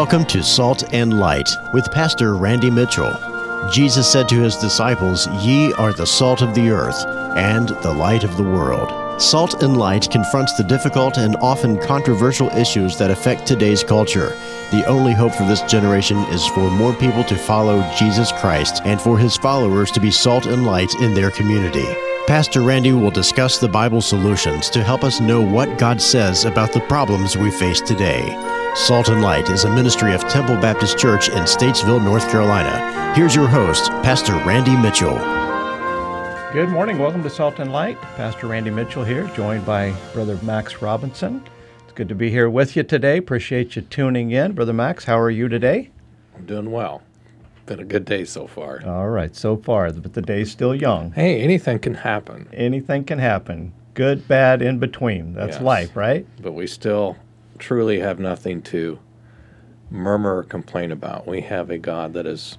Welcome to Salt and Light with Pastor Randy Mitchell. Jesus said to his disciples, Ye are the salt of the earth and the light of the world. Salt and Light confronts the difficult and often controversial issues that affect today's culture. The only hope for this generation is for more people to follow Jesus Christ and for his followers to be salt and light in their community. Pastor Randy will discuss the Bible solutions to help us know what God says about the problems we face today. Salt and Light is a ministry of Temple Baptist Church in Statesville, North Carolina. Here's your host, Pastor Randy Mitchell. Good morning. Welcome to Salt and Light. Pastor Randy Mitchell here, joined by Brother Max Robinson. It's good to be here with you today. Appreciate you tuning in. Brother Max, how are you today? I'm doing well. Been a good day so far. All right, so far, but the day's still young. Hey, anything can happen. Anything can happen. Good, bad, in between. That's Yes. life, right? But we still truly have nothing to murmur or complain about. We have a God that is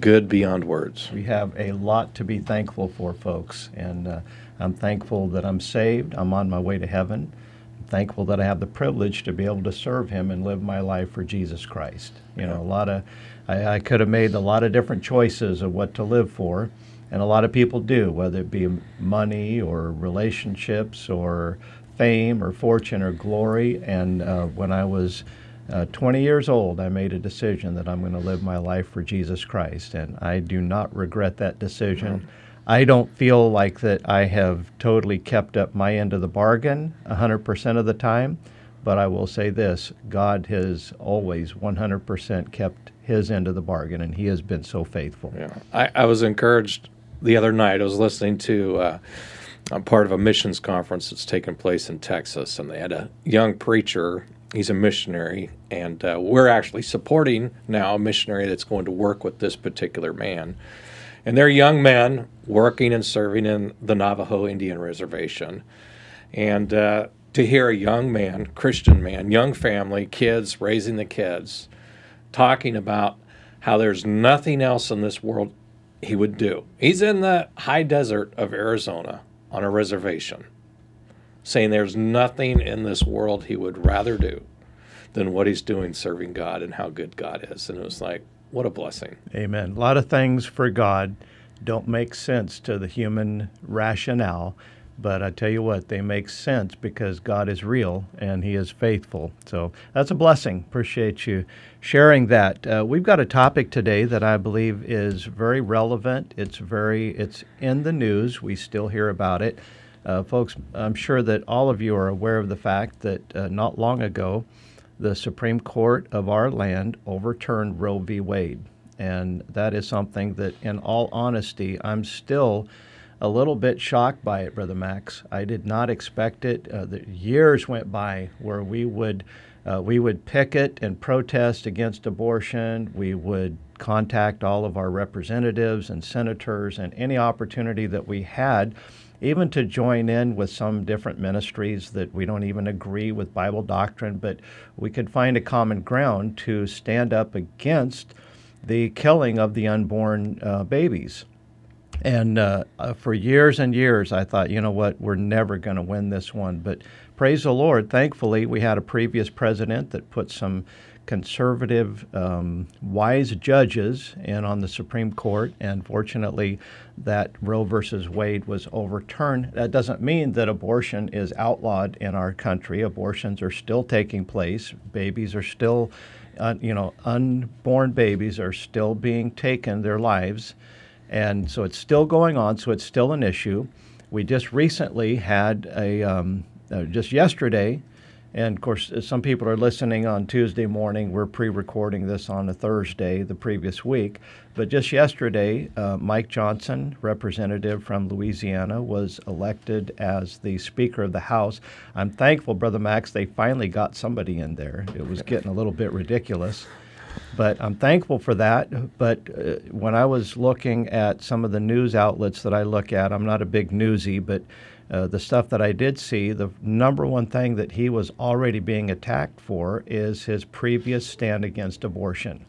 good beyond words. We have a lot to be thankful for, folks. And uh, I'm thankful that I'm saved. I'm on my way to heaven. I'm thankful that I have the privilege to be able to serve Him and live my life for Jesus Christ. You know, a lot of, I, I could have made a lot of different choices of what to live for. And a lot of people do, whether it be money or relationships or fame or fortune or glory. And uh, when I was uh, 20 years old, I made a decision that I'm going to live my life for Jesus Christ, and I do not regret that decision. I don't feel like that I have totally kept up my end of the bargain 100% of the time, but I will say this God has always 100% kept his end of the bargain, and he has been so faithful. Yeah. I, I was encouraged the other night. I was listening to uh, a part of a missions conference that's taking place in Texas, and they had a young preacher. He's a missionary, and uh, we're actually supporting now a missionary that's going to work with this particular man. And they're young men working and serving in the Navajo Indian Reservation. And uh, to hear a young man, Christian man, young family, kids, raising the kids, talking about how there's nothing else in this world he would do. He's in the high desert of Arizona on a reservation, saying there's nothing in this world he would rather do than what he's doing serving God and how good God is. And it was like, what a blessing. Amen. A lot of things for God don't make sense to the human rationale, but I tell you what, they make sense because God is real and He is faithful. So that's a blessing. Appreciate you sharing that. Uh, we've got a topic today that I believe is very relevant. It's very, it's in the news. We still hear about it. Uh, folks, I'm sure that all of you are aware of the fact that uh, not long ago, the Supreme Court of our land overturned Roe v. Wade. And that is something that, in all honesty, I'm still a little bit shocked by it, Brother Max. I did not expect it. Uh, the years went by where we would uh, we would picket and protest against abortion. We would contact all of our representatives and senators and any opportunity that we had even to join in with some different ministries that we don't even agree with Bible doctrine, but we could find a common ground to stand up against the killing of the unborn uh, babies. And uh, uh, for years and years, I thought, you know what, we're never going to win this one. But praise the Lord, thankfully, we had a previous president that put some conservative, um, wise judges in on the Supreme Court, and fortunately, that Roe versus Wade was overturned. That doesn't mean that abortion is outlawed in our country. Abortions are still taking place. Babies are still, uh, you know, unborn babies are still being taken, their lives. And so it's still going on, so it's still an issue. We just recently had a, um, uh, just yesterday, and of course, some people are listening on Tuesday morning. We're pre recording this on a Thursday the previous week. But just yesterday, uh, Mike Johnson, representative from Louisiana, was elected as the Speaker of the House. I'm thankful, Brother Max, they finally got somebody in there. It was getting a little bit ridiculous. But I'm thankful for that. But uh, when I was looking at some of the news outlets that I look at, I'm not a big newsy, but uh, the stuff that I did see, the number one thing that he was already being attacked for is his previous stand against abortion.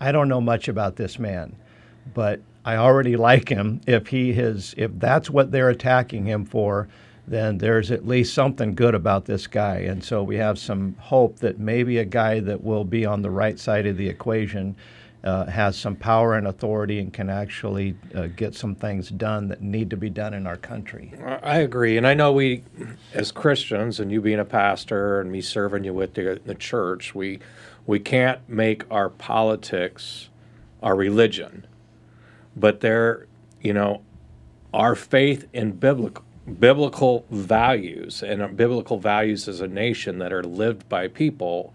I don't know much about this man, but I already like him. If he is, if that's what they're attacking him for, then there's at least something good about this guy. And so we have some hope that maybe a guy that will be on the right side of the equation uh, has some power and authority and can actually uh, get some things done that need to be done in our country. I agree. And I know we, as Christians, and you being a pastor and me serving you with the, the church, we, we can't make our politics our religion. But there, you know, our faith in biblical biblical values and biblical values as a nation that are lived by people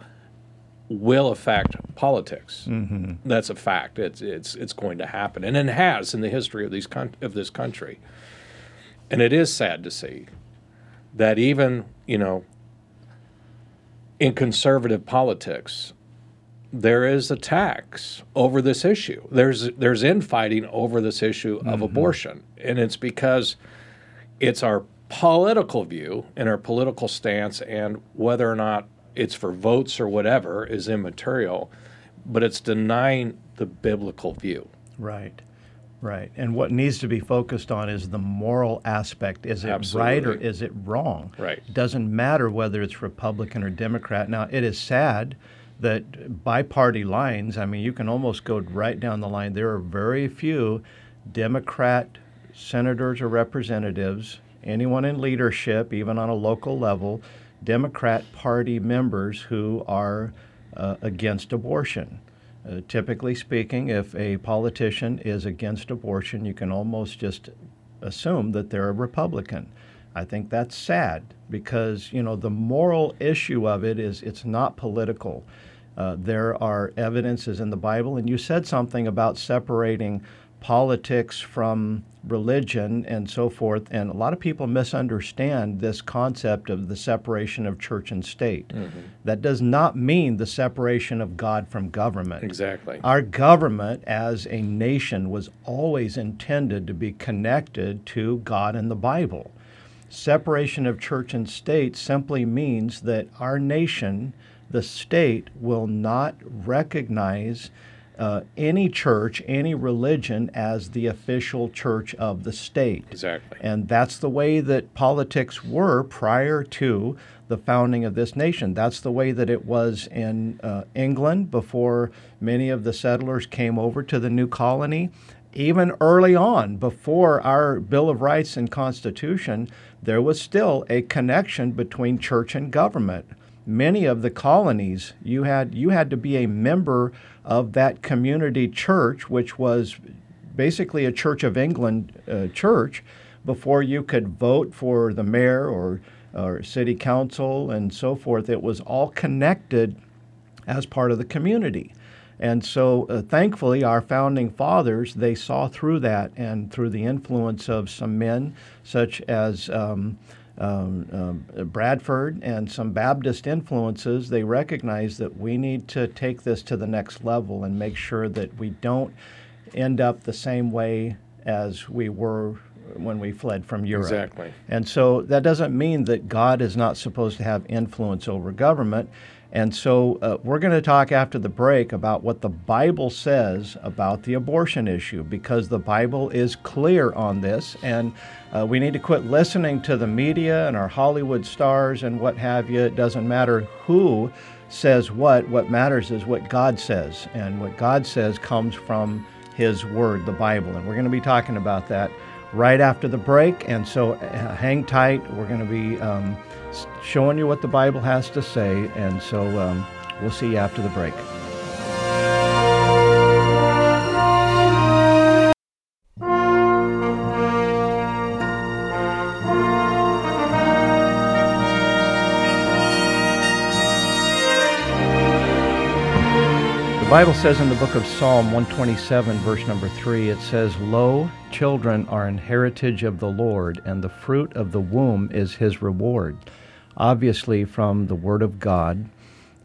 will affect politics. Mm-hmm. That's a fact. It's it's it's going to happen, and it has in the history of these con- of this country. And it is sad to see that even you know in conservative politics, there is attacks over this issue. There's there's infighting over this issue of mm-hmm. abortion, and it's because it's our political view and our political stance, and whether or not it's for votes or whatever is immaterial, but it's denying the biblical view. Right. Right. And what needs to be focused on is the moral aspect. Is it Absolutely. right or is it wrong? Right. It doesn't matter whether it's Republican or Democrat. Now, it is sad that by party lines, I mean, you can almost go right down the line. There are very few Democrat senators or representatives, anyone in leadership, even on a local level, Democrat Party members who are uh, against abortion. Uh, typically speaking, if a politician is against abortion, you can almost just assume that they're a Republican. I think that's sad because you know the moral issue of it is it's not political. Uh, there are evidences in the Bible, and you said something about separating politics from religion and so forth. And a lot of people misunderstand this concept of the separation of church and state. Mm-hmm. That does not mean the separation of God from government. Exactly. Our government as a nation was always intended to be connected to God and the Bible. Separation of church and state simply means that our nation, the state, will not recognize uh, any church, any religion as the official church of the state. Exactly. And that's the way that politics were prior to the founding of this nation. That's the way that it was in uh, England before many of the settlers came over to the new colony. Even early on, before our Bill of Rights and Constitution, there was still a connection between church and government many of the colonies you had you had to be a member of that community church which was basically a church of england uh, church before you could vote for the mayor or, or city council and so forth it was all connected as part of the community. And so uh, thankfully our founding fathers they saw through that and through the influence of some men such as um, um, um, Bradford and some Baptist influences, they recognize that we need to take this to the next level and make sure that we don't end up the same way as we were when we fled from Europe. Exactly. And so that doesn't mean that God is not supposed to have influence over government. And so uh, we're going to talk after the break about what the Bible says about the abortion issue because the Bible is clear on this. And uh, we need to quit listening to the media and our Hollywood stars and what have you. It doesn't matter who says what, what matters is what God says. And what God says comes from His Word, the Bible. And we're going to be talking about that right after the break. And so uh, hang tight. We're going to be. Um, showing you what the Bible has to say. And so um, we'll see you after the break. Bible says in the book of Psalm 127, verse number 3, it says, Lo, children are an heritage of the Lord, and the fruit of the womb is his reward obviously from the Word of God.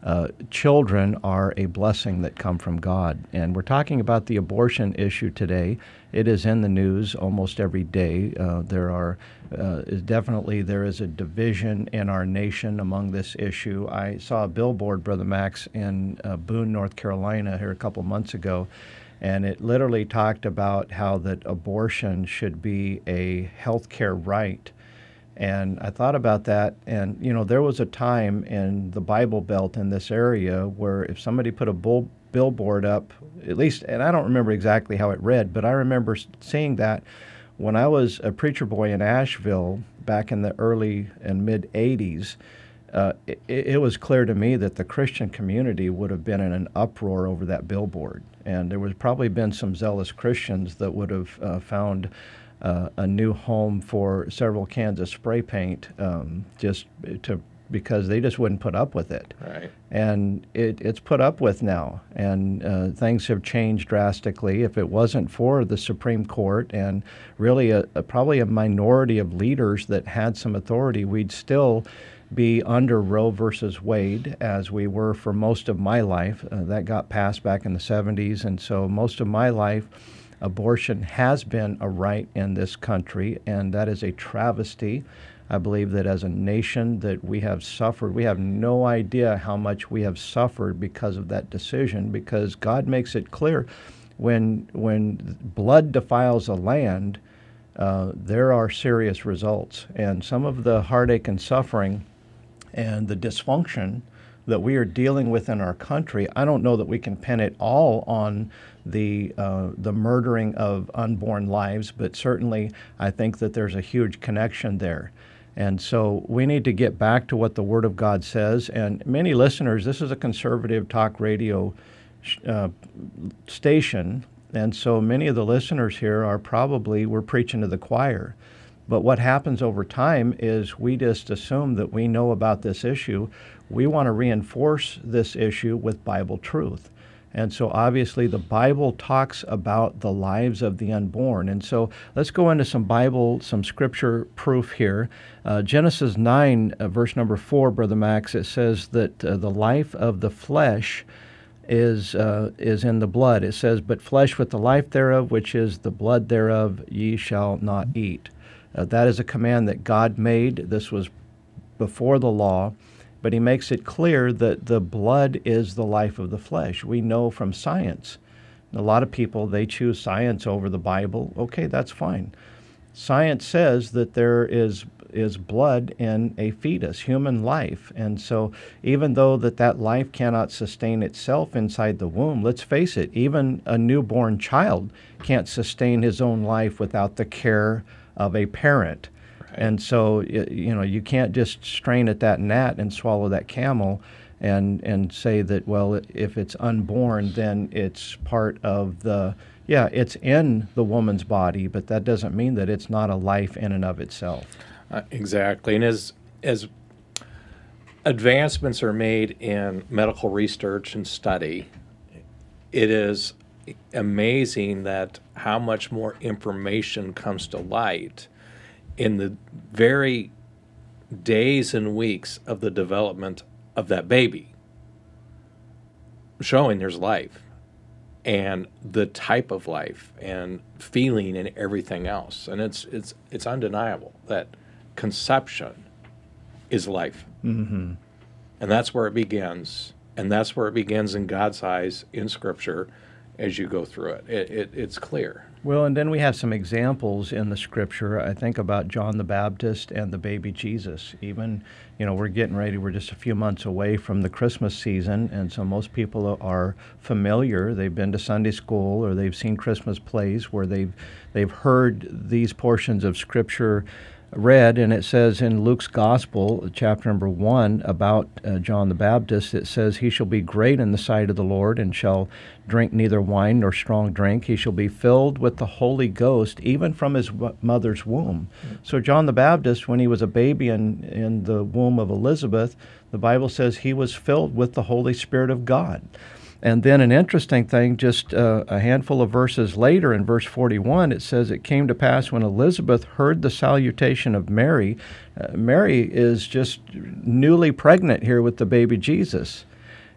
Uh, children are a blessing that come from God. And we're talking about the abortion issue today. It is in the news almost every day. Uh, there are uh, definitely there is a division in our nation among this issue. I saw a billboard, Brother Max, in uh, Boone, North Carolina, here a couple months ago, and it literally talked about how that abortion should be a health care right And I thought about that, and you know, there was a time in the Bible Belt in this area where if somebody put a bull, billboard up, at least, and I don't remember exactly how it read, but I remember seeing that when I was a preacher boy in Asheville back in the early and mid 80s. Uh, it, it, was clear to me that the Christian community would have been in an uproar over that billboard. And there was probably been some zealous Christians that would have uh, found uh, a new home for several cans of spray paint um, just to because they just wouldn't put up with it. Right. And it, it's put up with now, and uh, things have changed drastically. If it wasn't for the Supreme Court and really a, a, probably a minority of leaders that had some authority, we'd still be under Roe versus Wade as we were for most of my life. Uh, that got passed back in the 70s, and so most of my life abortion has been a right in this country, and that is a travesty. I believe that as a nation that we have suffered, we have no idea how much we have suffered because of that decision. Because God makes it clear, when when blood defiles a land, uh, there are serious results, and some of the heartache and suffering, and the dysfunction that we are dealing with in our country, I don't know that we can pin it all on the uh, the murdering of unborn lives, but certainly I think that there's a huge connection there. And so we need to get back to what the Word of God says. And many listeners, this is a conservative talk radio uh, station, and so many of the listeners here are probably we're preaching to the choir. But what happens over time is we just assume that we know about this issue. We want to reinforce this issue with Bible truth. And so obviously the Bible talks about the lives of the unborn. And so let's go into some Bible, some scripture proof here. Uh, Genesis 9, uh, verse number 4, Brother Max, it says that uh, the life of the flesh is, uh, is in the blood. It says, But flesh with the life thereof, which is the blood thereof, ye shall not eat. Uh, that is a command that God made. This was before the law but he makes it clear that the blood is the life of the flesh. We know from science. A lot of people, they choose science over the Bible. Okay, that's fine. Science says that there is is blood in a fetus, human life. And so even though that that life cannot sustain itself inside the womb, let's face it, even a newborn child can't sustain his own life without the care of a parent. And so, you know, you can't just strain at that gnat and swallow that camel and, and say that, well, if it's unborn, then it's part of the, yeah, it's in the woman's body, but that doesn't mean that it's not a life in and of itself. Uh, exactly. And as, as advancements are made in medical research and study, it is amazing that how much more information comes to light in the very days and weeks of the development of that baby, showing there's life and the type of life and feeling and everything else. And it's it's it's undeniable that conception is life. Mm-hmm. And that's where it begins. And that's where it begins in God's eyes in Scripture as you go through it. it, it it's clear. Well, and then we have some examples in the scripture. I think about John the Baptist and the baby Jesus. Even, you know, we're getting ready, we're just a few months away from the Christmas season, and so most people are familiar. They've been to Sunday school or they've seen Christmas plays where they've they've heard these portions of scripture read, and it says in Luke's Gospel, chapter number one, about uh, John the Baptist, it says, He shall be great in the sight of the Lord, and shall drink neither wine nor strong drink. He shall be filled with the Holy Ghost, even from his mother's womb. So, John the Baptist, when he was a baby in, in the womb of Elizabeth, the Bible says he was filled with the Holy Spirit of God. And then an interesting thing, just uh, a handful of verses later, in verse 41, it says, It came to pass when Elizabeth heard the salutation of Mary. Uh, Mary is just newly pregnant here with the baby Jesus.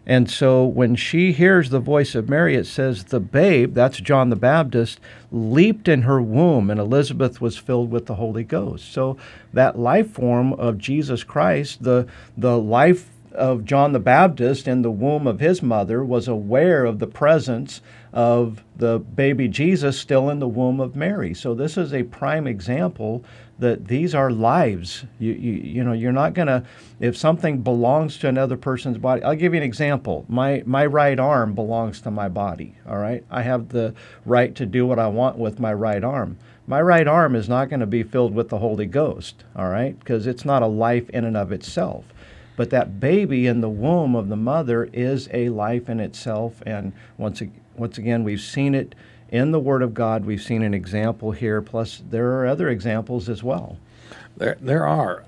And so when she hears the voice of Mary, it says, The babe, that's John the Baptist, leaped in her womb, and Elizabeth was filled with the Holy Ghost. So that life form of Jesus Christ, the, the life of John the Baptist in the womb of his mother was aware of the presence of the baby Jesus still in the womb of Mary. So this is a prime example that these are lives. You, you, you know, you're not going to, if something belongs to another person's body, I'll give you an example. My, my right arm belongs to my body, all right? I have the right to do what I want with my right arm. My right arm is not going to be filled with the Holy Ghost, all right? Because it's not a life in and of itself. But that baby in the womb of the mother is a life in itself. And once, once again, we've seen it in the Word of God. We've seen an example here, plus there are other examples as well. There, there are.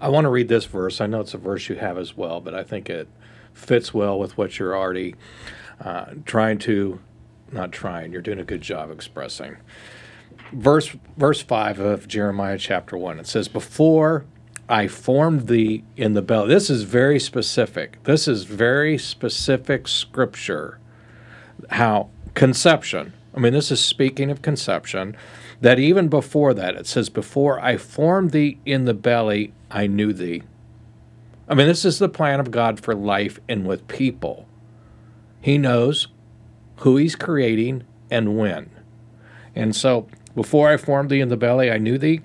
I want to read this verse. I know it's a verse you have as well, but I think it fits well with what you're already uh, trying to, not trying, you're doing a good job expressing. Verse, verse 5 of Jeremiah chapter 1, it says, Before I formed thee in the belly. This is very specific. This is very specific scripture. How conception. I mean, this is speaking of conception. That even before that, it says, Before I formed thee in the belly, I knew thee. I mean, this is the plan of God for life and with people. He knows who He's creating and when. And so, before I formed thee in the belly, I knew thee.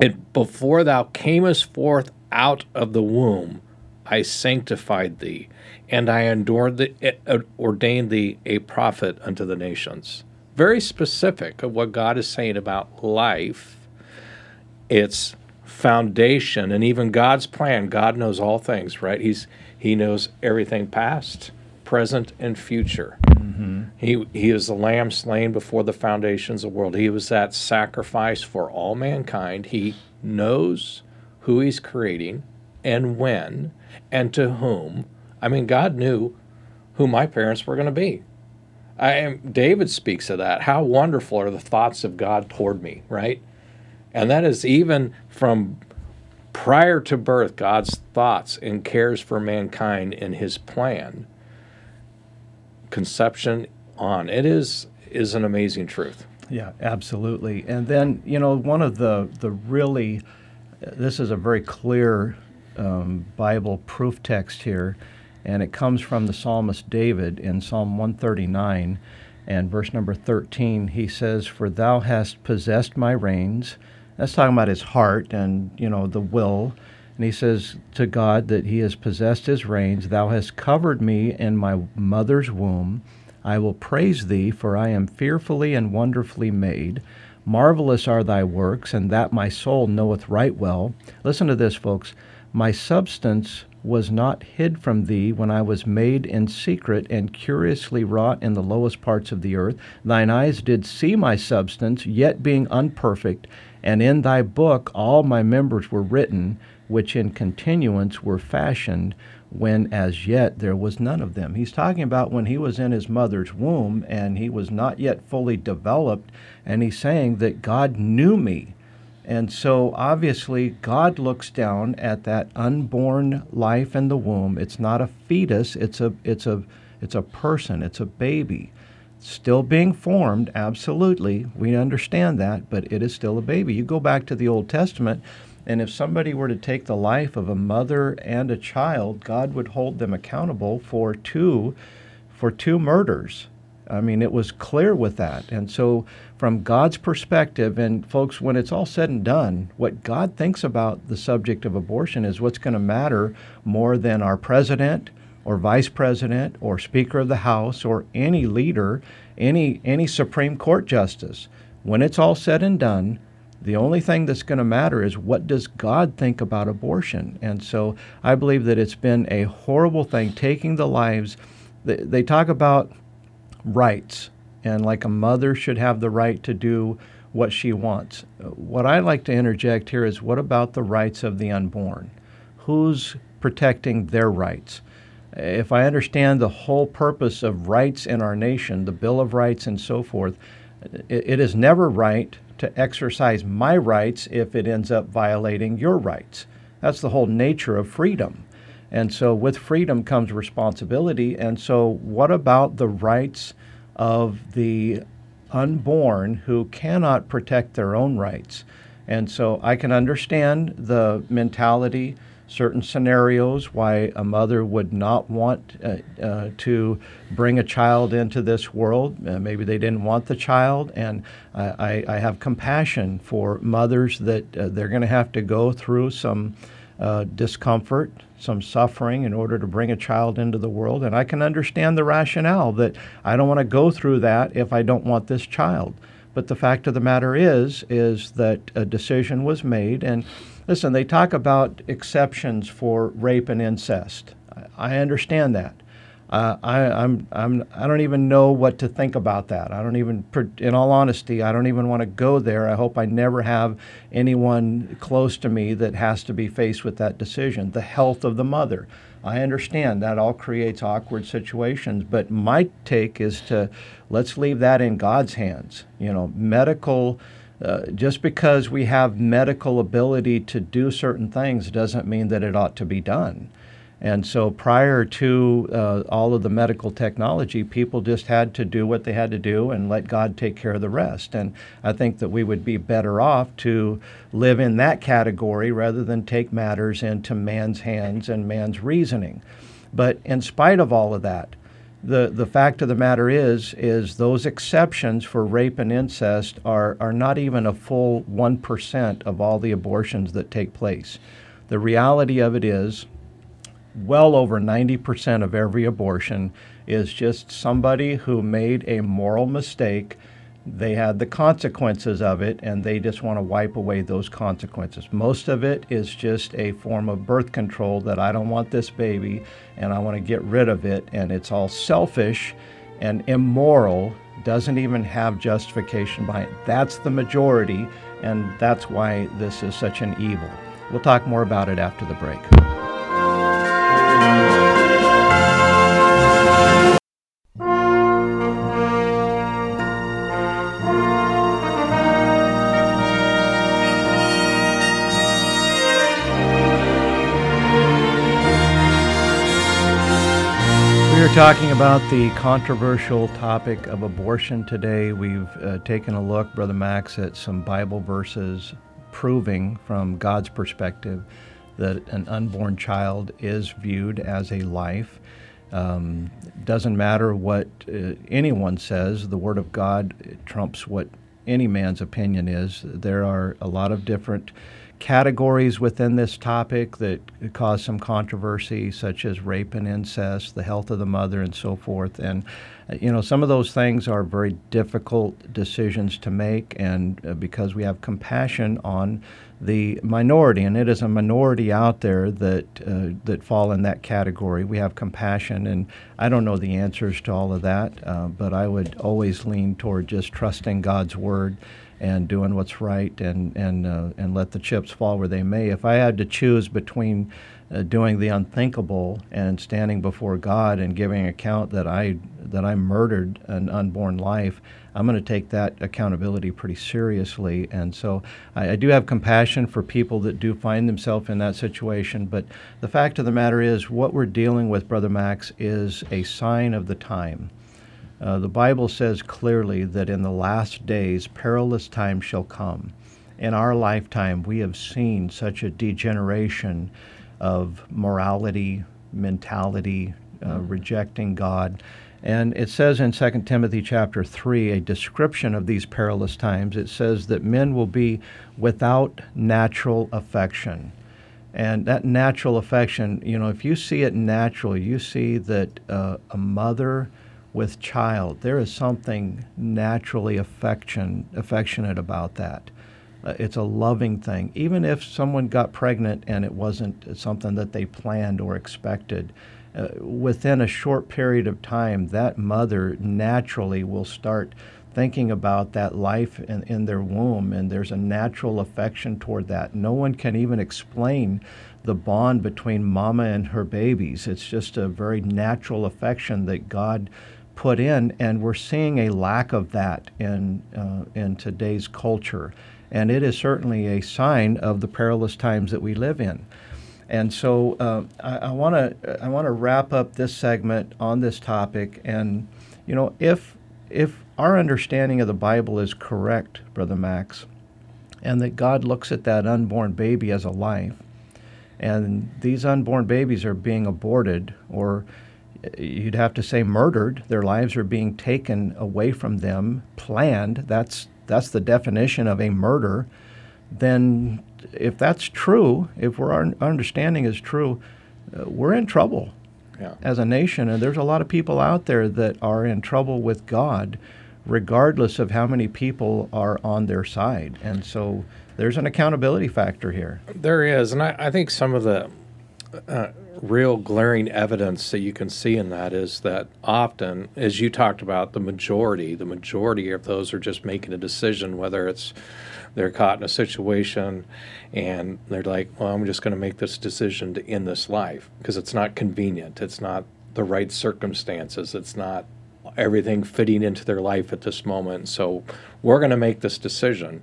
And before thou camest forth out of the womb, I sanctified thee, and I the, uh, ordained thee a prophet unto the nations. Very specific of what God is saying about life, its foundation, and even God's plan. God knows all things, right? He's He knows everything past, present, and future. He He is the Lamb slain before the foundations of the world. He was that sacrifice for all mankind. He knows who He's creating and when and to whom. I mean, God knew who my parents were going to be. I am, David speaks of that. How wonderful are the thoughts of God toward me, right? And that is even from prior to birth, God's thoughts and cares for mankind in his plan. Conception on. It is is an amazing truth. Yeah, absolutely. And then, you know, one of the the really this is a very clear um, Bible proof text here, and it comes from the psalmist David in Psalm 139 and verse number 13. He says, For thou hast possessed my reins. That's talking about his heart and, you know, the will. And he says to God that he has possessed his reins. Thou hast covered me in my mother's womb. I will praise thee, for I am fearfully and wonderfully made. Marvelous are thy works, and that my soul knoweth right well. Listen to this, folks. My substance was not hid from thee when I was made in secret and curiously wrought in the lowest parts of the earth. Thine eyes did see my substance, yet being unperfect, and in thy book all my members were written, which in continuance were fashioned, when as yet there was none of them. He's talking about when he was in his mother's womb and he was not yet fully developed, and he's saying that God knew me and so obviously, God looks down at that unborn life in the womb. It's not a fetus, it's a, it's a, it's a person, it's a baby. Still being formed, absolutely. We understand that, but it is still a baby. You go back to the Old Testament, and if somebody were to take the life of a mother and a child, God would hold them accountable for two for two murders. I mean, it was clear with that. And so, from God's perspective, and folks, when it's all said and done, what God thinks about the subject of abortion is what's going to matter more than our president or vice president or speaker of the house or any leader, any any Supreme Court justice. When it's all said and done, the only thing that's going to matter is what does God think about abortion? And so I believe that it's been a horrible thing taking the lives. They, they talk about rights, and like a mother should have the right to do what she wants. What I like to interject here is what about the rights of the unborn? Who's protecting their rights? If I understand the whole purpose of rights in our nation, the Bill of Rights and so forth, it, is never right to exercise my rights if it ends up violating your rights. That's the whole nature of freedom. And so, with freedom comes responsibility. And so, what about the rights of the unborn who cannot protect their own rights? And so, I can understand the mentality certain scenarios why a mother would not want uh, uh, to bring a child into this world. Uh, maybe they didn't want the child, and I, I have compassion for mothers that uh, they're going to have to go through some uh, discomfort, some suffering in order to bring a child into the world. And I can understand the rationale that I don't want to go through that if I don't want this child. But the fact of the matter is, is that a decision was made. And listen, they talk about exceptions for rape and incest. I understand that. Uh, I, I'm, I'm, I don't even know what to think about that. I don't even, in all honesty, I don't even want to go there. I hope I never have anyone close to me that has to be faced with that decision. The health of the mother. I understand that all creates awkward situations, but my take is to let's leave that in God's hands. You know, medical. Uh, just because we have medical ability to do certain things doesn't mean that it ought to be done. And so prior to uh, all of the medical technology, people just had to do what they had to do and let God take care of the rest. And I think that we would be better off to live in that category rather than take matters into man's hands and man's reasoning. But in spite of all of that, the, the fact of the matter is is those exceptions for rape and incest are, are not even a full 1% of all the abortions that take place. The reality of it is well over 90% of every abortion is just somebody who made a moral mistake. They had the consequences of it, and they just want to wipe away those consequences. Most of it is just a form of birth control that I don't want this baby and I want to get rid of it. And it's all selfish and immoral, doesn't even have justification behind it. That's the majority, and that's why this is such an evil. We'll talk more about it after the break. We are talking about the controversial topic of abortion today. We've uh, taken a look, Brother Max, at some Bible verses proving from God's perspective that an unborn child is viewed as a life. Um, doesn't matter what uh, anyone says, the Word of God trumps what any man's opinion is. There are a lot of different categories within this topic that cause some controversy, such as rape and incest, the health of the mother, and so forth. And, uh, you know, some of those things are very difficult decisions to make, and uh, because we have compassion on the minority, and it is a minority out there that uh, that fall in that category. We have compassion, and I don't know the answers to all of that, uh, but I would always lean toward just trusting God's word and doing what's right, and and uh, and let the chips fall where they may. If I had to choose between uh, doing the unthinkable and standing before God and giving account that I that I murdered an unborn life, I'm going to take that accountability pretty seriously. And so I, I, do have compassion for people that do find themselves in that situation. But the fact of the matter is, what we're dealing with, Brother Max, is a sign of the time. Uh, the Bible says clearly that in the last days perilous times shall come. In our lifetime, we have seen such a degeneration of morality, mentality, uh, mm-hmm. rejecting God. And it says in 2 Timothy chapter 3, a description of these perilous times, it says that men will be without natural affection. And that natural affection, you know, if you see it natural, you see that uh, a mother with child, there is something naturally affection, affectionate about that. Uh, it's a loving thing. Even if someone got pregnant and it wasn't something that they planned or expected, uh, within a short period of time, that mother naturally will start thinking about that life in, in their womb, and there's a natural affection toward that. No one can even explain the bond between mama and her babies. It's just a very natural affection that God put in, and we're seeing a lack of that in uh, in today's culture, and it is certainly a sign of the perilous times that we live in. And so uh, I want to I want to wrap up this segment on this topic. And you know, if if our understanding of the Bible is correct, Brother Max, and that God looks at that unborn baby as a life, And these unborn babies are being aborted, or you'd have to say murdered. Their lives are being taken away from them, planned. That's, that's the definition of a murder. Then, if that's true, if our understanding is true, uh, we're in trouble Yeah. as a nation. And there's a lot of people out there that are in trouble with God, regardless of how many people are on their side. And so there's an accountability factor here. There is, and I, I think some of the uh, real glaring evidence that you can see in that is that often, as you talked about, the majority, the majority of those are just making a decision, whether it's they're caught in a situation and they're like, well, I'm just going to make this decision to end this life because it's not convenient. It's not the right circumstances. It's not everything fitting into their life at this moment. So we're going to make this decision.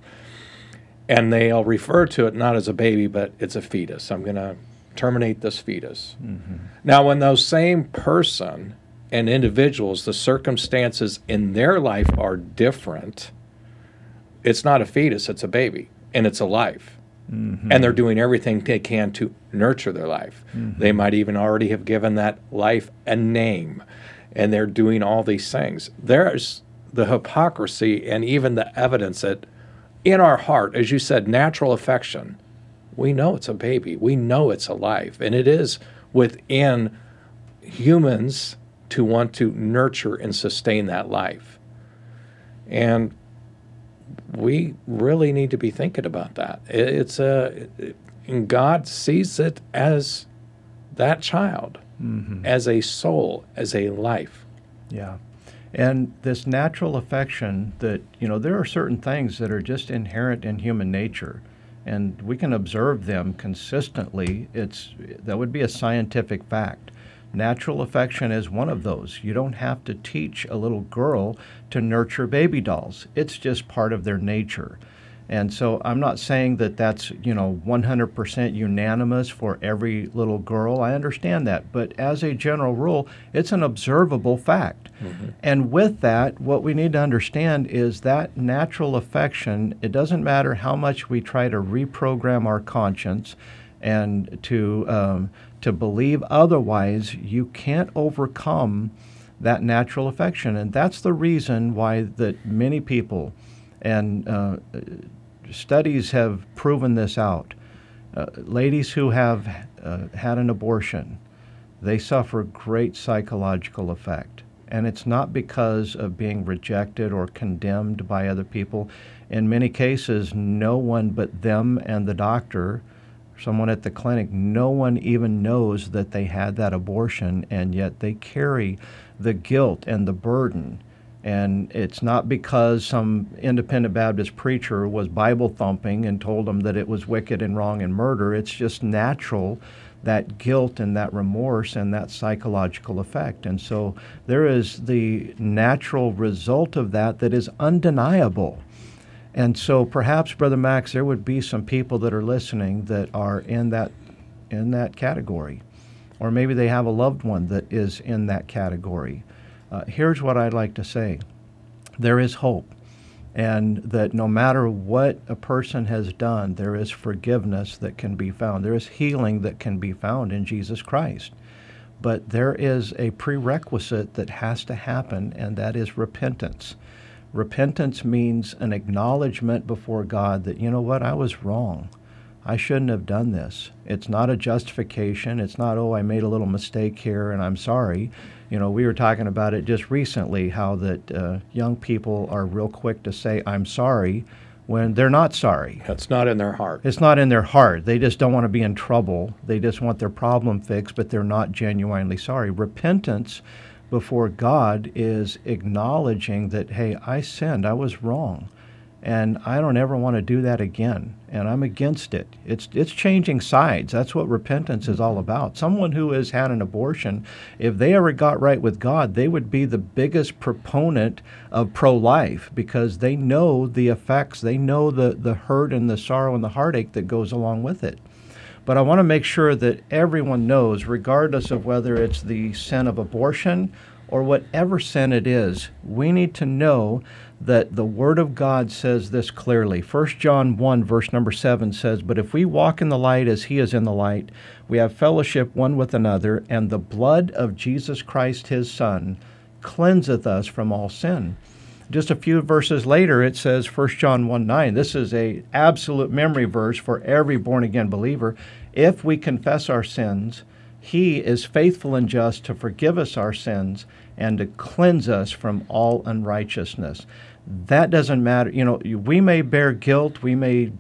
And they'll refer to it not as a baby, but it's a fetus. I'm going to terminate this fetus. Mm-hmm. Now, when those same person and individuals, the circumstances in their life are different, it's not a fetus, it's a baby, and it's a life. Mm-hmm. And they're doing everything they can to nurture their life. Mm-hmm. They might even already have given that life a name, and they're doing all these things. There's the hypocrisy and even the evidence that in our heart, as you said, natural affection, we know it's a baby, we know it's a life, and it is within humans to want to nurture and sustain that life. And we really need to be thinking about that. It's a, and God sees it as that child, mm-hmm. as a soul, as a life. Yeah. And this natural affection that, you know, there are certain things that are just inherent in human nature and we can observe them consistently. It's that would be a scientific fact. Natural affection is one of those. You don't have to teach a little girl to nurture baby dolls. It's just part of their nature. And so I'm not saying that that's, you know, 100% unanimous for every little girl. I understand that. But as a general rule, it's an observable fact. And with that, what we need to understand is that natural affection, it doesn't matter how much we try to reprogram our conscience and to, um, to believe otherwise, you can't overcome that natural affection. And that's the reason why that many people, and uh, studies have proven this out. Uh, ladies who have uh, had an abortion, they suffer great psychological effect. And it's not because of being rejected or condemned by other people. In many cases, no one but them and the doctor, someone at the clinic, no one even knows that they had that abortion, and yet they carry the guilt and the burden. And it's not because some independent Baptist preacher was Bible thumping and told them that it was wicked and wrong and murder. It's just natural, that guilt and that remorse and that psychological effect. And so there is the natural result of that that is undeniable. And so perhaps, Brother Max, there would be some people that are listening that are in that, in that category. Or maybe they have a loved one that is in that category. Uh, here's what I'd like to say there is hope, and that no matter what a person has done, there is forgiveness that can be found. There is healing that can be found in Jesus Christ. But there is a prerequisite that has to happen, and that is repentance. Repentance means an acknowledgement before God that, you know what, I was wrong. I shouldn't have done this. It's not a justification. It's not, oh, I made a little mistake here and I'm sorry. You know, we were talking about it just recently how that uh, young people are real quick to say, I'm sorry, when they're not sorry. That's not in their heart. It's not in their heart. They just don't want to be in trouble. They just want their problem fixed, but they're not genuinely sorry. Repentance before God is acknowledging that, hey, I sinned, I was wrong, and I don't ever want to do that again, and I'm against it. It's it's changing sides. That's what repentance is all about. Someone who has had an abortion, if they ever got right with God, they would be the biggest proponent of pro-life because they know the effects, they know the the hurt and the sorrow and the heartache that goes along with it. But I want to make sure that everyone knows, regardless of whether it's the sin of abortion or whatever sin it is, we need to know that the Word of God says this clearly. 1 John 1, verse number 7 says, But if we walk in the light as He is in the light, we have fellowship one with another, and the blood of Jesus Christ, His Son, cleanseth us from all sin. Just a few verses later, it says, 1 John 1 9, this is a absolute memory verse for every born again believer. If we confess our sins, He is faithful and just to forgive us our sins and to cleanse us from all unrighteousness. That doesn't matter. You know, we may bear guilt, we may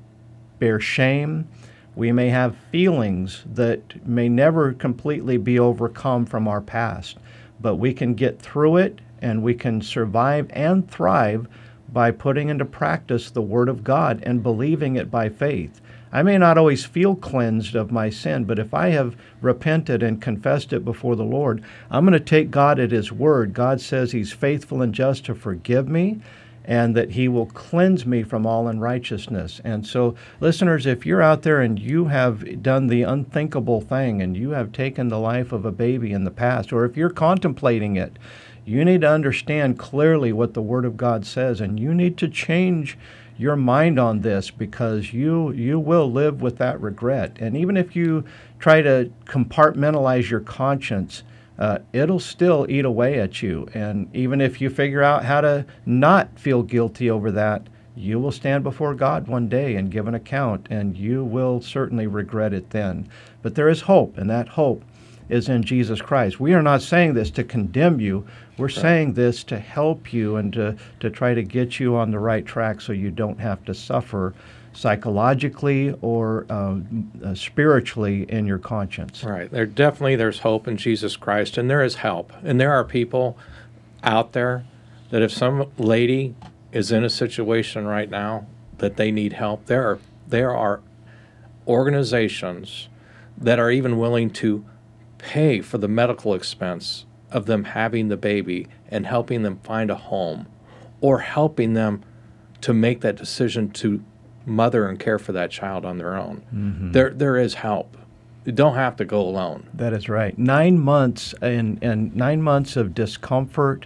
bear shame, we may have feelings that may never completely be overcome from our past, but we can get through it and we can survive and thrive by putting into practice the Word of God and believing it by faith. I may not always feel cleansed of my sin, but if I have repented and confessed it before the Lord, I'm going to take God at His word. God says He's faithful and just to forgive me and that He will cleanse me from all unrighteousness. And so, listeners, if you're out there and you have done the unthinkable thing and you have taken the life of a baby in the past, or if you're contemplating it, you need to understand clearly what the Word of God says, and you need to change your mind on this because you you will live with that regret. And even if you try to compartmentalize your conscience, uh, it'll still eat away at you. And even if you figure out how to not feel guilty over that, you will stand before God one day and give an account, and you will certainly regret it then. But there is hope, and that hope is in Jesus Christ. We are not saying this to condemn you. We're right. saying this to help you and to, to try to get you on the right track so you don't have to suffer psychologically or um, uh, spiritually in your conscience. Right. There definitely there's hope in Jesus Christ and there is help. And there are people out there that if some lady is in a situation right now that they need help, there are there are organizations that are even willing to pay for the medical expense of them having the baby and helping them find a home or helping them to make that decision to mother and care for that child on their own. Mm-hmm. There, there is help. You don't have to go alone. That is right. Nine months and, and nine months of discomfort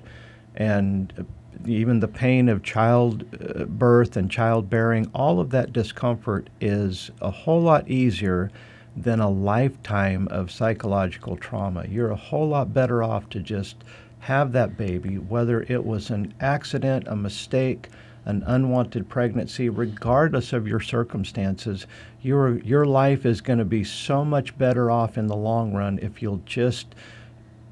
and even the pain of childbirth and childbearing, all of that discomfort is a whole lot easier than a lifetime of psychological trauma. You're a whole lot better off to just have that baby, whether it was an accident, a mistake, an unwanted pregnancy, regardless of your circumstances, your your life is going to be so much better off in the long run if you'll just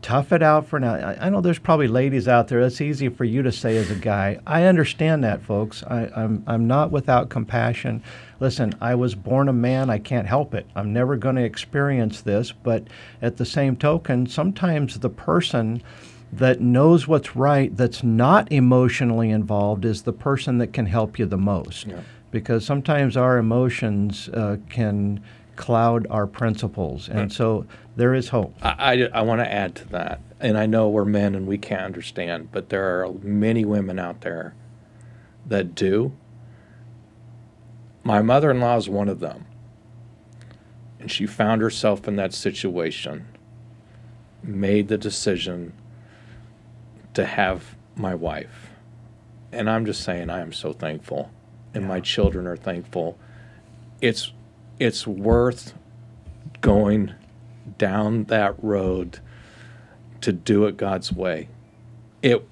tough it out for now. I, I, know there's probably ladies out there. That's easy for you to say as a guy. I understand that, folks. I, I'm I'm not without compassion. Listen, I was born a man. I can't help it. I'm never going to experience this. But at the same token, sometimes the person that knows what's right, that's not emotionally involved, is the person that can help you the most. Yeah. Because sometimes our emotions uh, can cloud our principles. And right. so there is hope. I, I, I want to add to that. And I know we're men and we can't understand, but there are many women out there that do. My mother in law is one of them. And she found herself in that situation, made the decision to have my wife. And I'm just saying, I am so thankful. And yeah. my children are thankful. It's it's worth going down that road to do it God's way. It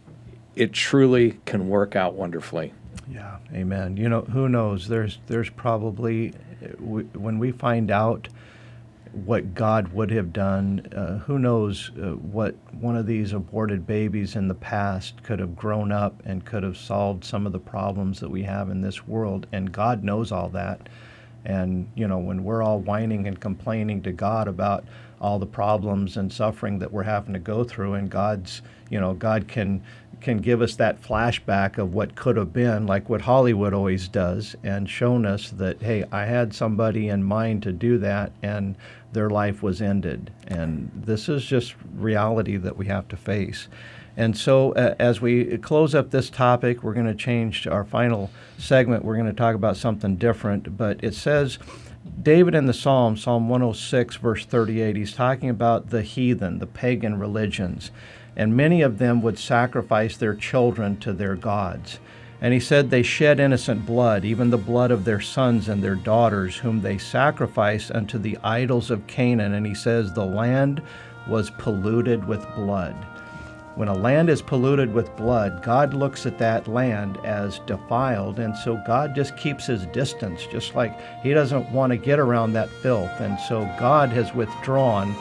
it truly can work out wonderfully. Yeah, amen. You know, who knows? There's there's probably uh, when we find out what God would have done, uh, who knows uh, what one of these aborted babies in the past could have grown up and could have solved some of the problems that we have in this world. And God knows all that. And, you know, when we're all whining and complaining to God about all the problems and suffering that we're having to go through, and God's, you know, God can can give us that flashback of what could have been, like what Hollywood always does, and shown us that, hey, I had somebody in mind to do that, and their life was ended. And this is just reality that we have to face. And so, uh, as we close up this topic, we're going to change to our final segment. We're going to talk about something different. But it says, David in the Psalm, Psalm 106, verse 38, he's talking about the heathen, the pagan religions. And many of them would sacrifice their children to their gods. And he said they shed innocent blood, even the blood of their sons and their daughters, whom they sacrificed unto the idols of Canaan. And he says the land was polluted with blood. When a land is polluted with blood, God looks at that land as defiled, and so God just keeps his distance, just like he doesn't want to get around that filth. And so God has withdrawn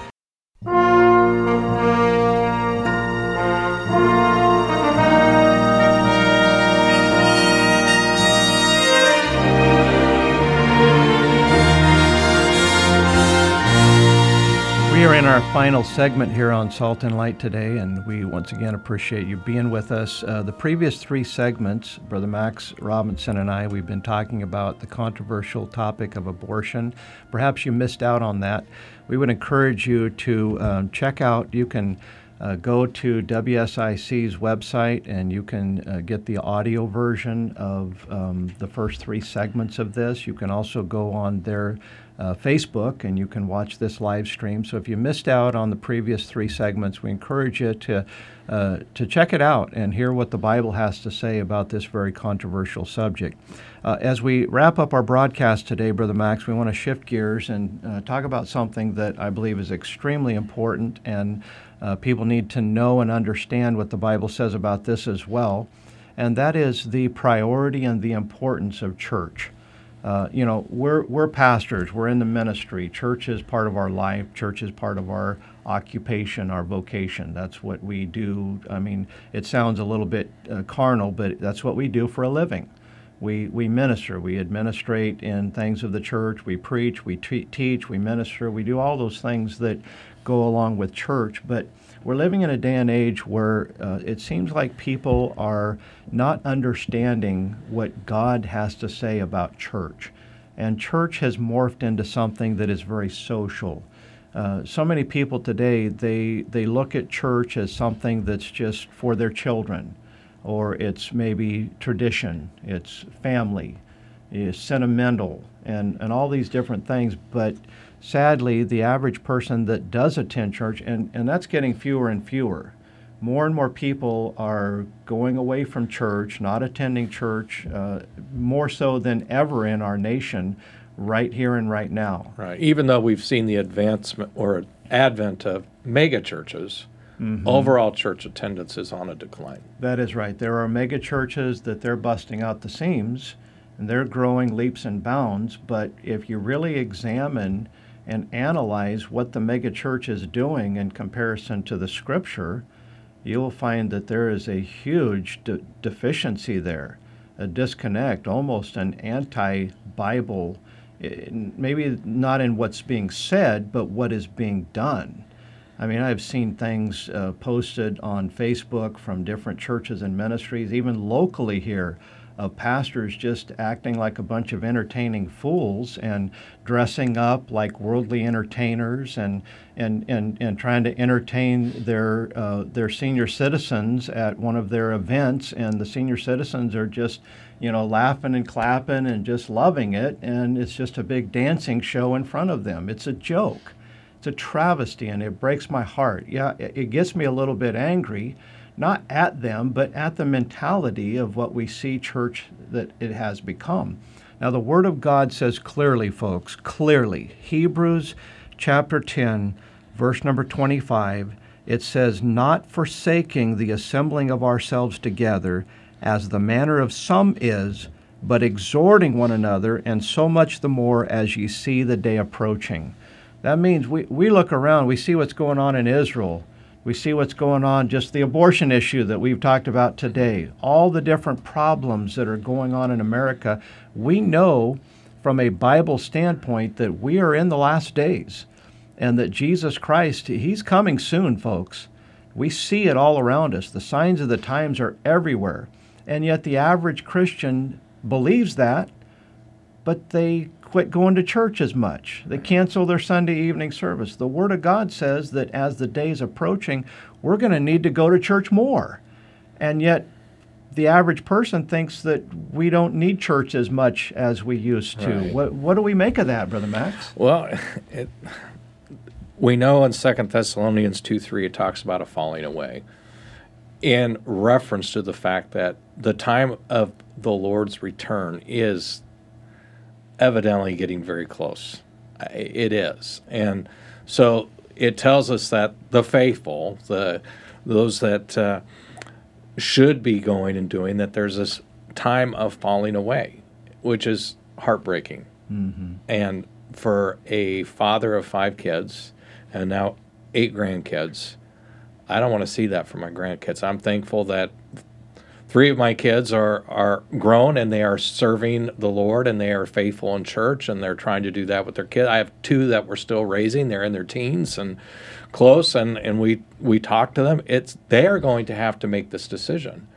We are in our final segment here on Salt and Light today, and we once again appreciate you being with us. Uh, the previous three segments, Brother Max Robinson and I, we've been talking about the controversial topic of abortion. Perhaps you missed out on that. We would encourage you to um, check out, you can uh, go to WSIC's website and you can uh, get the audio version of um, the first three segments of this. You can also go on their uh, Facebook and you can watch this live stream. So if you missed out on the previous three segments, we encourage you to uh, to check it out and hear what the Bible has to say about this very controversial subject. Uh, as we wrap up our broadcast today, Brother Max, we want to shift gears and uh, talk about something that I believe is extremely important and uh, people need to know and understand what the Bible says about this as well, and that is the priority and the importance of church. Uh, you know, we're, we're pastors, we're in the ministry. Church is part of our life, church is part of our occupation, our vocation. That's what we do. I mean, it sounds a little bit uh, carnal, but that's what we do for a living. We, we minister, we administrate in things of the church, we preach, we te- teach, we minister, we do all those things that go along with church. But we're living in a day and age where uh, it seems like people are not understanding what God has to say about church. And church has morphed into something that is very social. Uh, so many people today they they look at church as something that's just for their children, or it's maybe tradition, it's family, it's sentimental, and and all these different things. But sadly, the average person that does attend church, and, and that's getting fewer and fewer. More and more people are going away from church, not attending church, uh, more so than ever in our nation, right here and right now. Right. Even though we've seen the advancement or advent of mega churches, mm-hmm. overall church attendance is on a decline. That is right. There are mega churches that they're busting out the seams and they're growing leaps and bounds. But if you really examine and analyze what the megachurch is doing in comparison to the scripture, you will find that there is a huge de- deficiency there, a disconnect, almost an anti Bible, maybe not in what's being said, but what is being done. I mean, I've seen things uh, posted on Facebook from different churches and ministries, even locally here, of pastors just acting like a bunch of entertaining fools and dressing up like worldly entertainers and and, and, and trying to entertain their uh, their senior citizens at one of their events. And the senior citizens are just you know laughing and clapping and just loving it. And it's just a big dancing show in front of them. It's a joke. It's a travesty and it breaks my heart. Yeah it gets me a little bit angry not at them, but at the mentality of what we see church that it has become. Now, the Word of God says clearly, folks, clearly, Hebrews chapter 10, verse number 25, it says, Not forsaking the assembling of ourselves together, as the manner of some is, but exhorting one another, and so much the more as ye see the day approaching. That means we, we look around, we see what's going on in Israel we see what's going on, just the abortion issue that we've talked about today, all the different problems that are going on in America. We know from a Bible standpoint that we are in the last days and that Jesus Christ, He's coming soon, folks. We see it all around us. The signs of the times are everywhere. And yet the average Christian believes that, but they quit going to church as much. They cancel their Sunday evening service. The Word of God says that as the day is approaching, we're going to need to go to church more. And yet, the average person thinks that we don't need church as much as we used to. Right. What, what do we make of that, Brother Max? Well, it, we know in Second Thessalonians 2 3, it talks about a falling away. in reference to the fact that the time of the Lord's return is evidently getting very close. It is. And so it tells us that the faithful, the those that uh, should be going and doing that there's this time of falling away, which is heartbreaking. Mm-hmm. And for a father of five kids and now eight grandkids, I don't want to see that for my grandkids. I'm thankful that three of my kids are are grown and they are serving the Lord and they are faithful in church and they're trying to do that with their kids. I have two that we're still raising. They're in their teens and close and and we we talk to them. It's they are going to have to make this decision.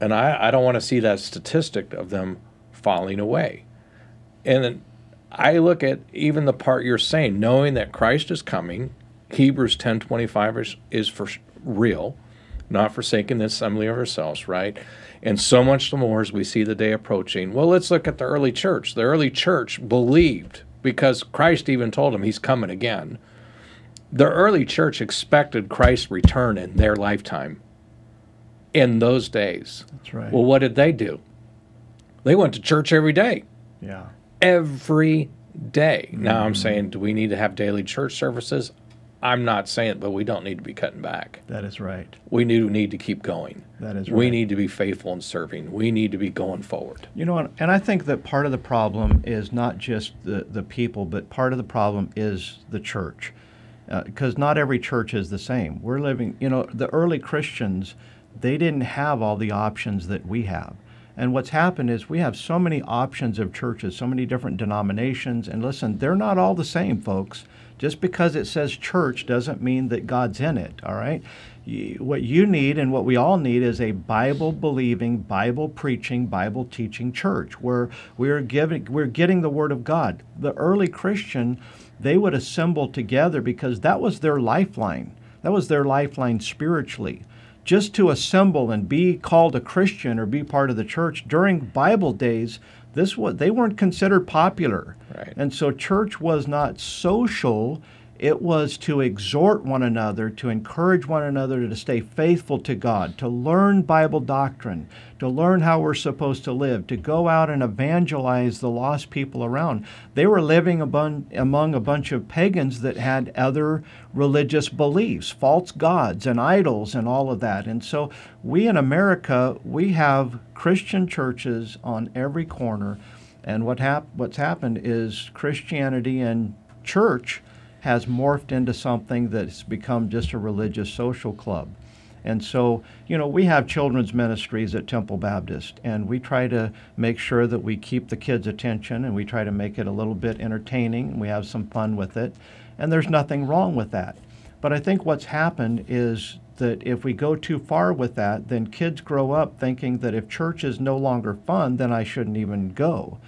And I, I don't want to see that statistic of them falling away. And I look at even the part you're saying, knowing that Christ is coming, Hebrews 10:25 is, is for real, not forsaking the assembly of ourselves, right? And so much the more as we see the day approaching. Well, let's look at the early church. The early church believed because Christ even told them he's coming again. The early church expected Christ's return in their lifetime in those days. That's right. Well, what did they do? They went to church every day. Yeah. Every day. Mm-hmm. Now I'm saying, do we need to have daily church services? I'm not saying it, but we don't need to be cutting back. That is right. We do need to keep going. That is right. We need to be faithful in serving. We need to be going forward. You know, and I think that part of the problem is not just the, the people, but part of the problem is the church. Because uh, not every church is the same. We're living, you know, the early Christians, they didn't have all the options that we have. And what's happened is we have so many options of churches, so many different denominations. And listen, they're not all the same, folks. Just because it says church doesn't mean that God's in it, all right? What you need and what we all need is a Bible believing, Bible preaching, Bible teaching church where we're giving we're getting the word of God. The early Christian, they would assemble together because that was their lifeline. That was their lifeline spiritually just to assemble and be called a Christian or be part of the church during Bible days, this was they weren't considered popular. Right. And so church was not social it was to exhort one another, to encourage one another to stay faithful to God, to learn Bible doctrine, to learn how we're supposed to live, to go out and evangelize the lost people around. They were living among a bunch of pagans that had other religious beliefs, false gods and idols and all of that. And so we in America, we have Christian churches on every corner. And what hap- what's happened is Christianity and church has morphed into something that's become just a religious social club. And so, you know, we have children's ministries at Temple Baptist, and we try to make sure that we keep the kids' attention and we try to make it a little bit entertaining and we have some fun with it. And there's nothing wrong with that. But I think what's happened is that if we go too far with that, then kids grow up thinking that if church is no longer fun, then I shouldn't even go.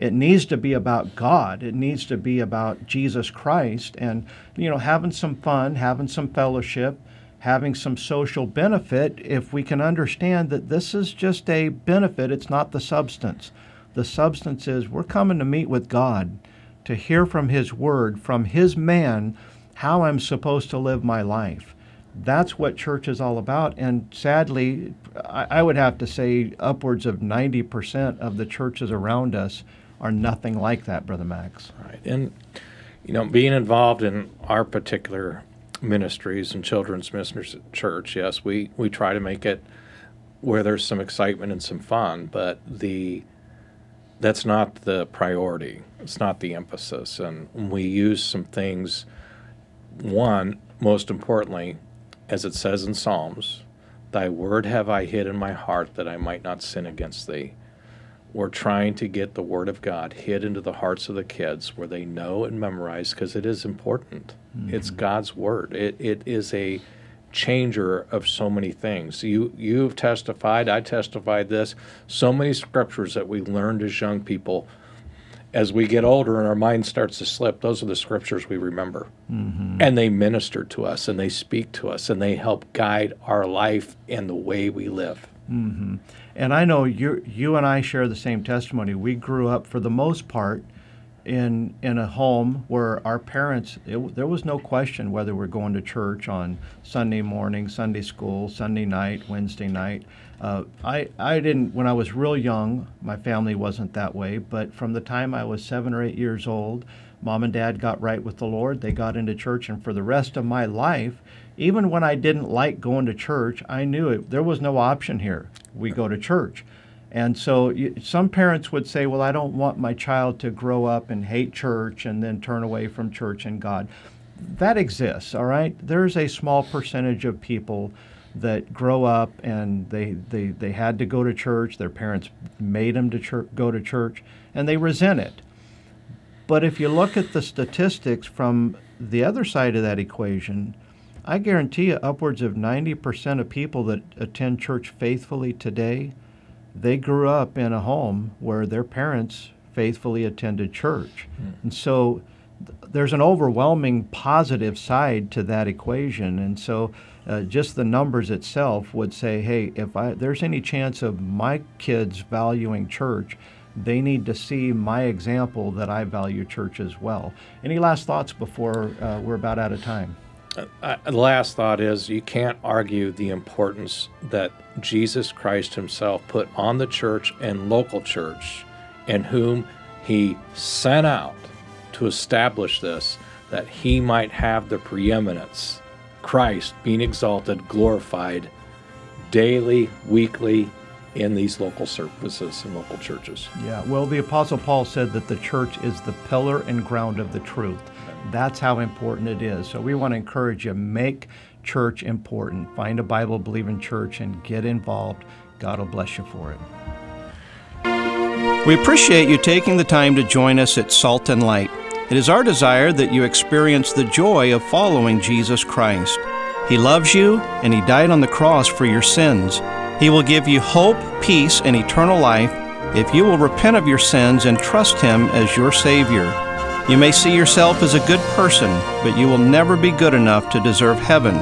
It needs to be about God. It needs to be about Jesus Christ and, you know, having some fun, having some fellowship, having some social benefit if we can understand that this is just a benefit, it's not the substance. The substance is we're coming to meet with God, to hear from His Word, from His man, how I'm supposed to live my life. That's what church is all about. And sadly, I, would have to say upwards of 90% of the churches around us are nothing like that, Brother Max. Right. And, you know, being involved in our particular ministries and children's ministers at church, yes, we, we try to make it where there's some excitement and some fun, but the that's not the priority. It's not the emphasis. And we use some things, one, most importantly, as it says in Psalms, Thy word have I hid in my heart that I might not sin against thee we're trying to get the Word of God hid into the hearts of the kids where they know and memorize because it is important. Mm-hmm. It's God's Word. It, it is a changer of so many things. You you've testified, I testified this, so many scriptures that we learned as young people. As we get older and our mind starts to slip, those are the scriptures we remember. Mm-hmm. And they minister to us and they speak to us and they help guide our life and the way we live. Mm-hmm. And I know you, you and I share the same testimony. We grew up, for the most part, in in a home where our parents it, there was no question whether we're going to church on Sunday morning, Sunday school, Sunday night, Wednesday night. Uh, I I didn't when I was real young. My family wasn't that way, but from the time I was seven or eight years old, mom and dad got right with the Lord. They got into church, and for the rest of my life, even when I didn't like going to church, I knew it. There was no option here. We go to church. And so you, some parents would say, well, I don't want my child to grow up and hate church and then turn away from church and God. That exists, all right? There's a small percentage of people that grow up and they, they, they had to go to church, their parents made them to church, go to church, and they resent it. But if you look at the statistics from the other side of that equation, I guarantee you upwards of 90% of people that attend church faithfully today they grew up in a home where their parents faithfully attended church. Mm. And so th- there's an overwhelming positive side to that equation. And so uh, just the numbers itself would say, hey, if I, there's any chance of my kids valuing church, they need to see my example that I value church as well. Any last thoughts before uh, we're about out of time? Uh, the last thought is you can't argue the importance that Jesus Christ himself put on the church and local church, and whom he sent out to establish this, that he might have the preeminence, Christ being exalted, glorified daily, weekly, in these local services and local churches. Yeah, well, the Apostle Paul said that the church is the pillar and ground of the truth. That's how important it is. So we want to encourage you make church important. Find a Bible believing church and get involved. God will bless you for it. We appreciate you taking the time to join us at Salt and Light. It is our desire that you experience the joy of following Jesus Christ. He loves you, and He died on the cross for your sins. He will give you hope, peace, and eternal life if you will repent of your sins and trust Him as your Savior. You may see yourself as a good person, but you will never be good enough to deserve heaven.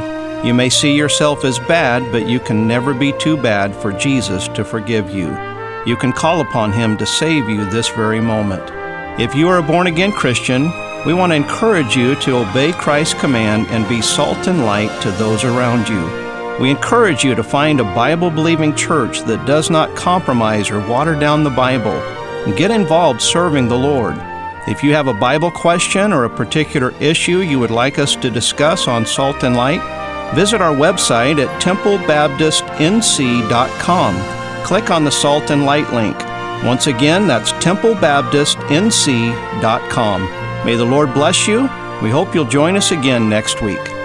You may see yourself as bad, but you can never be too bad for Jesus to forgive you. You can call upon Him to save you this very moment. If you are a born again Christian, we want to encourage you to obey Christ's command and be salt and light to those around you. We encourage you to find a Bible believing church that does not compromise or water down the Bible. And get involved serving the Lord. If you have a Bible question or a particular issue you would like us to discuss on Salt and Light, visit our website at templebaptistnc.com. Click on the Salt and Light link. Once again, that's templebaptistnc.com. May the Lord bless you. We hope you'll join us again next week.